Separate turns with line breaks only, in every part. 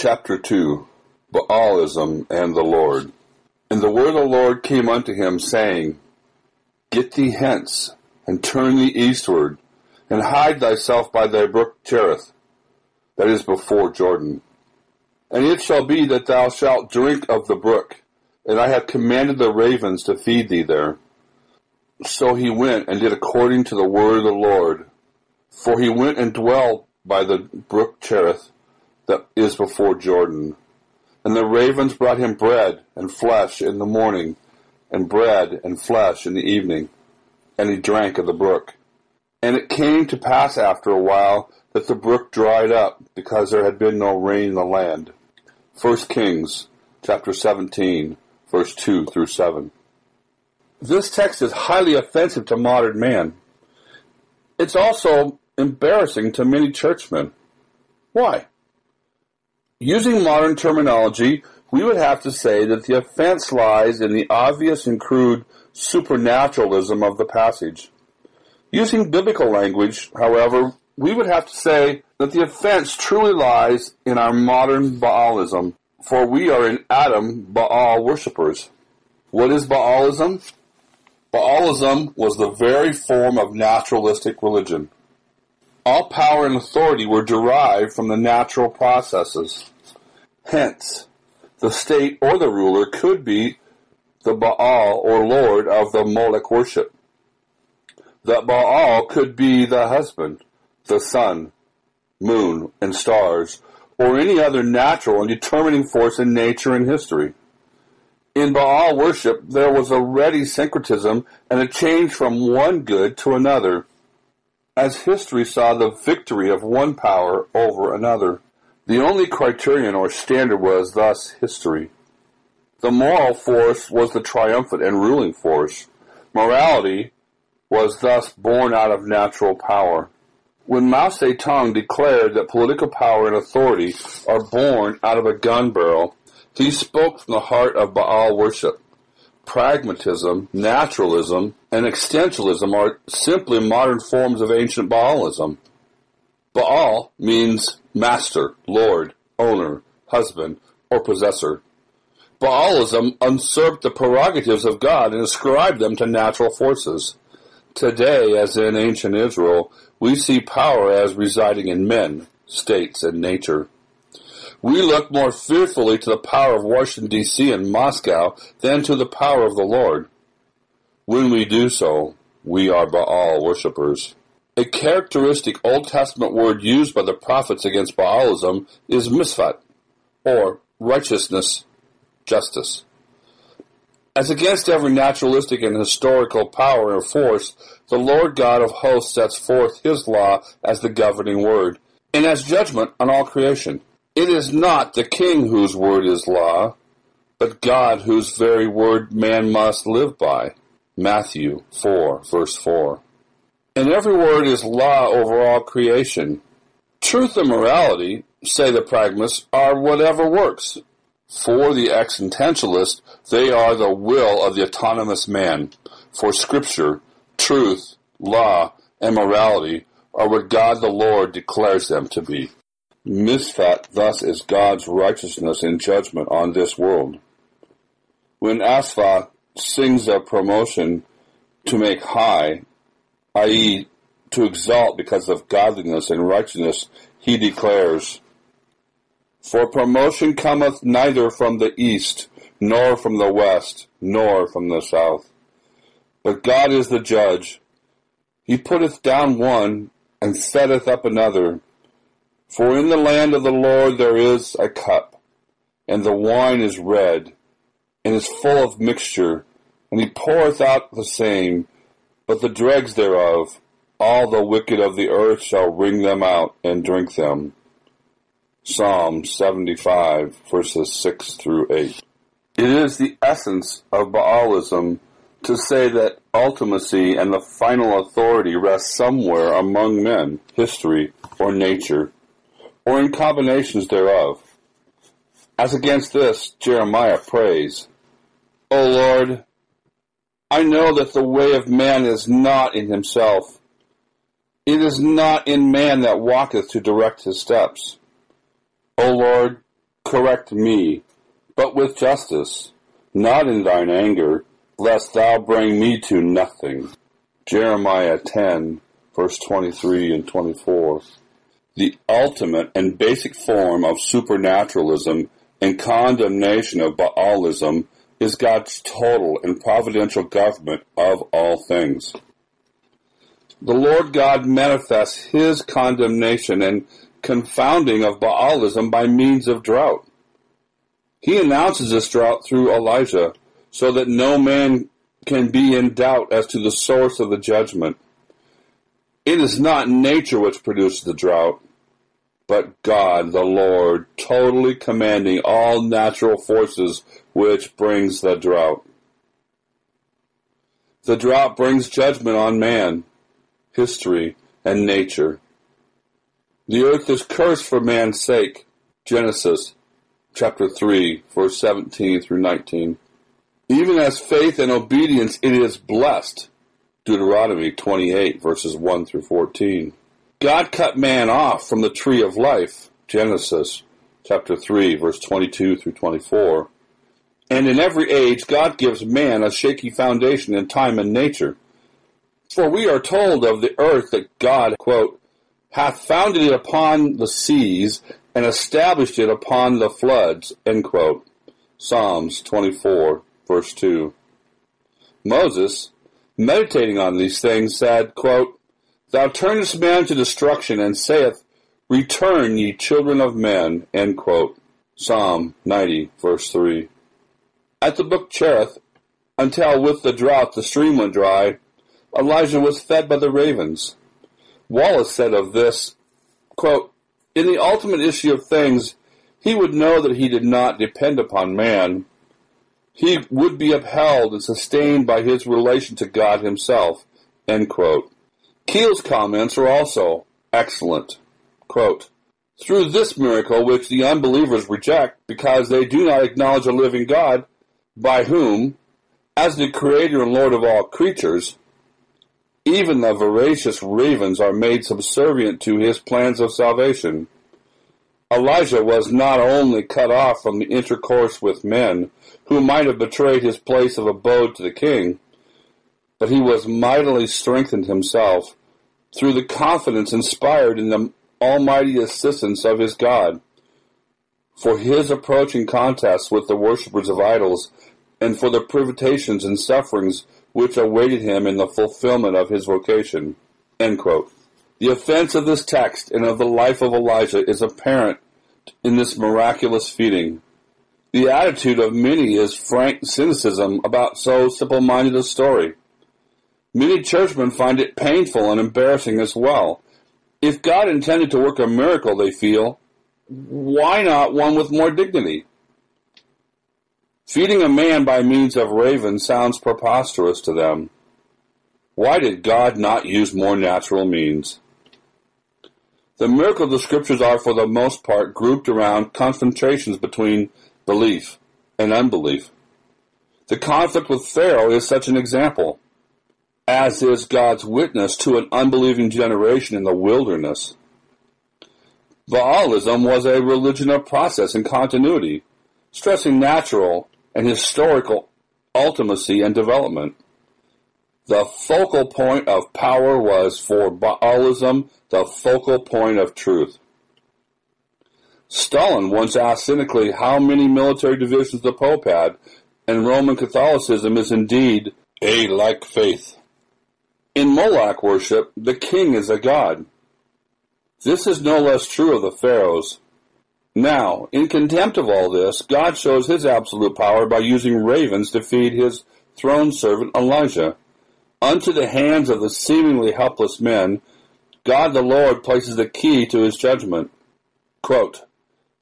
Chapter 2 Baalism and the Lord. And the word of the Lord came unto him, saying, Get thee hence, and turn thee eastward, and hide thyself by thy brook Cherith, that is before Jordan. And it shall be that thou shalt drink of the brook, and I have commanded the ravens to feed thee there. So he went and did according to the word of the Lord. For he went and dwelt by the brook Cherith, that is before Jordan. And the ravens brought him bread and flesh in the morning, and bread and flesh in the evening. And he drank of the brook. And it came to pass after a while that the brook dried up, because there had been no rain in the land. 1 Kings chapter 17, verse 2 through 7. This text is highly offensive to modern man. It's also embarrassing to many churchmen. Why? Using modern terminology, we would have to say that the offense lies in the obvious and crude supernaturalism of the passage. Using biblical language, however, we would have to say that the offense truly lies in our modern Baalism, for we are in Adam Baal worshippers. What is Baalism? Baalism was the very form of naturalistic religion. All power and authority were derived from the natural processes. Hence, the state or the ruler could be the Baal or lord of the Moloch worship. The Baal could be the husband, the sun, moon, and stars, or any other natural and determining force in nature and history. In Baal worship, there was a ready syncretism and a change from one good to another, as history saw the victory of one power over another. The only criterion or standard was thus history. The moral force was the triumphant and ruling force. Morality was thus born out of natural power. When Mao Zedong declared that political power and authority are born out of a gun barrel, he spoke from the heart of Baal worship. Pragmatism, naturalism, and existentialism are simply modern forms of ancient Baalism. Baal means master, lord, owner, husband, or possessor. Baalism usurped the prerogatives of God and ascribed them to natural forces. Today, as in ancient Israel, we see power as residing in men, states, and nature. We look more fearfully to the power of Washington, D.C. and Moscow than to the power of the Lord. When we do so, we are Baal worshippers. A characteristic Old Testament word used by the prophets against Baalism is mishpat, or righteousness, justice. As against every naturalistic and historical power or force, the Lord God of hosts sets forth his law as the governing word, and as judgment on all creation. It is not the king whose word is law, but God whose very word man must live by. Matthew 4, verse 4. And every word is law over all creation. Truth and morality, say the pragmatists, are whatever works. For the existentialist, they are the will of the autonomous man. For Scripture, truth, law, and morality are what God the Lord declares them to be. Mishpat thus is God's righteousness and judgment on this world. When Asaph sings of promotion to make high, i.e., to exalt because of godliness and righteousness, he declares, For promotion cometh neither from the east, nor from the west, nor from the south. But God is the judge. He putteth down one, and setteth up another. For in the land of the Lord there is a cup, and the wine is red, and is full of mixture, and he poureth out the same, but the dregs thereof, all the wicked of the earth shall wring them out and drink them. Psalm 75, verses 6 through 8. It is the essence of Baalism to say that ultimacy and the final authority rest somewhere among men, history, or nature or in combinations thereof. As against this, Jeremiah prays, O Lord, I know that the way of man is not in himself. It is not in man that walketh to direct his steps. O Lord, correct me, but with justice, not in thine anger, lest thou bring me to nothing. Jeremiah 10, verse 23 and 24. The ultimate and basic form of supernaturalism and condemnation of Baalism is God's total and providential government of all things. The Lord God manifests his condemnation and confounding of Baalism by means of drought. He announces this drought through Elijah so that no man can be in doubt as to the source of the judgment. It is not nature which produces the drought, but God, the Lord, totally commanding all natural forces which brings the drought. The drought brings judgment on man, history, and nature. The earth is cursed for man's sake. Genesis chapter 3, verse 17 through 19. Even as faith and obedience it is blessed. Deuteronomy 28, verses 1 through 14. God cut man off from the tree of life. Genesis chapter 3, verse 22 through 24. And in every age God gives man a shaky foundation in time and nature. For we are told of the earth that God, quote, hath founded it upon the seas and established it upon the floods. Psalms 24, verse 2. Moses, meditating on these things, said, quote, Thou turnest man to destruction, and saith, Return, ye children of men. Psalm 90, verse 3. At the brook Cherith, until with the drought the stream went dry, Elijah was fed by the ravens. Wallace said of this, quote, In the ultimate issue of things, he would know that he did not depend upon man. He would be upheld and sustained by his relation to God himself. Keil's comments are also excellent. Quote, Through this miracle which the unbelievers reject because they do not acknowledge a living God, by whom, as the Creator and Lord of all creatures, even the voracious ravens are made subservient to his plans of salvation. Elijah was not only cut off from the intercourse with men who might have betrayed his place of abode to the king, but he was mightily strengthened himself through the confidence inspired in the almighty assistance of his God. For his approaching contest with the worshippers of idols, and for the privations and sufferings which awaited him in the fulfillment of his vocation. The offense of this text and of the life of Elijah is apparent in this miraculous feeding. The attitude of many is frank cynicism about so simple-minded a story. Many churchmen find it painful and embarrassing as well. If God intended to work a miracle, they feel, why not one with more dignity? Feeding a man by means of ravens sounds preposterous to them. Why did God not use more natural means? The miracle of the scriptures are for the most part grouped around confrontations between belief and unbelief. The conflict with Pharaoh is such an example, as is God's witness to an unbelieving generation in the wilderness. Baalism was a religion of process and continuity, stressing natural and historical ultimacy and development. The focal point of power was for Baalism the focal point of truth. Stalin once asked cynically how many military divisions the Pope had, and Roman Catholicism is indeed a like faith. In Moloch worship, the king is a god. This is no less true of the pharaohs. Now, in contempt of all this, God shows his absolute power by using ravens to feed his throne servant Elijah. Unto the hands of the seemingly helpless men, God the Lord places the key to his judgment. Quote,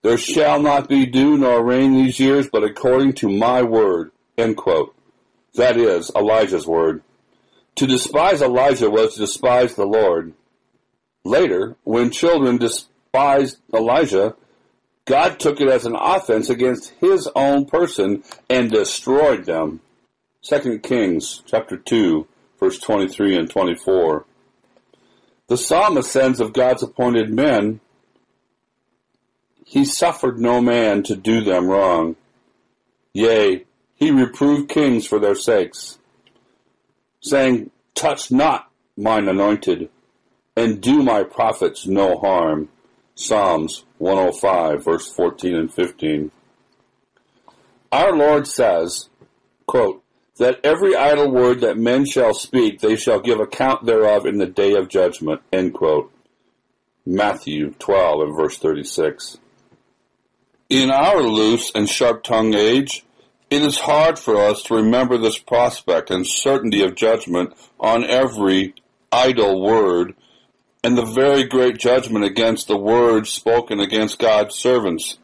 there shall not be dew nor rain these years, but according to my word. That is Elijah's word. To despise Elijah was to despise the Lord. Later, when children despised Elijah, God took it as an offense against his own person and destroyed them. 2 Kings chapter 2 verse 23 and 24. The psalmist sends of God's appointed men he suffered no man to do them wrong. Yea, he reproved kings for their sakes, saying, Touch not mine anointed, and do my prophets no harm. Psalms 105, verse 14 and 15. Our Lord says, quote, that every idle word that men shall speak, they shall give account thereof in the day of judgment. End quote. Matthew 12 and verse 36. In our loose and sharp-tongued age, it is hard for us to remember this prospect and certainty of judgment on every idle word and the very great judgment against the words spoken against God's servants,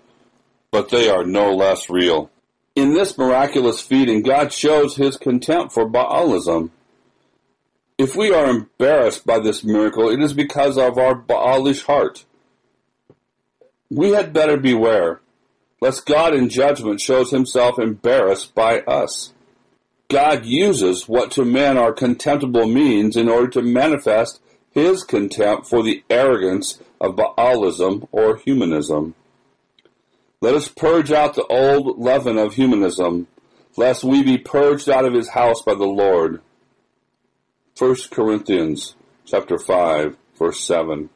but they are no less real. In this miraculous feeding, God shows his contempt for Baalism. If we are embarrassed by this miracle, it is because of our Baalish heart. We had better beware, lest God in judgment shows himself embarrassed by us. God uses what to men are contemptible means in order to manifest his contempt for the arrogance of Baalism or humanism. Let us purge out the old leaven of humanism, lest we be purged out of his house by the Lord. 1 Corinthians chapter 5, verse 7.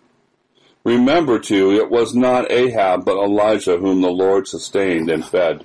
Remember too, it was not Ahab but Elijah whom the Lord sustained and fed.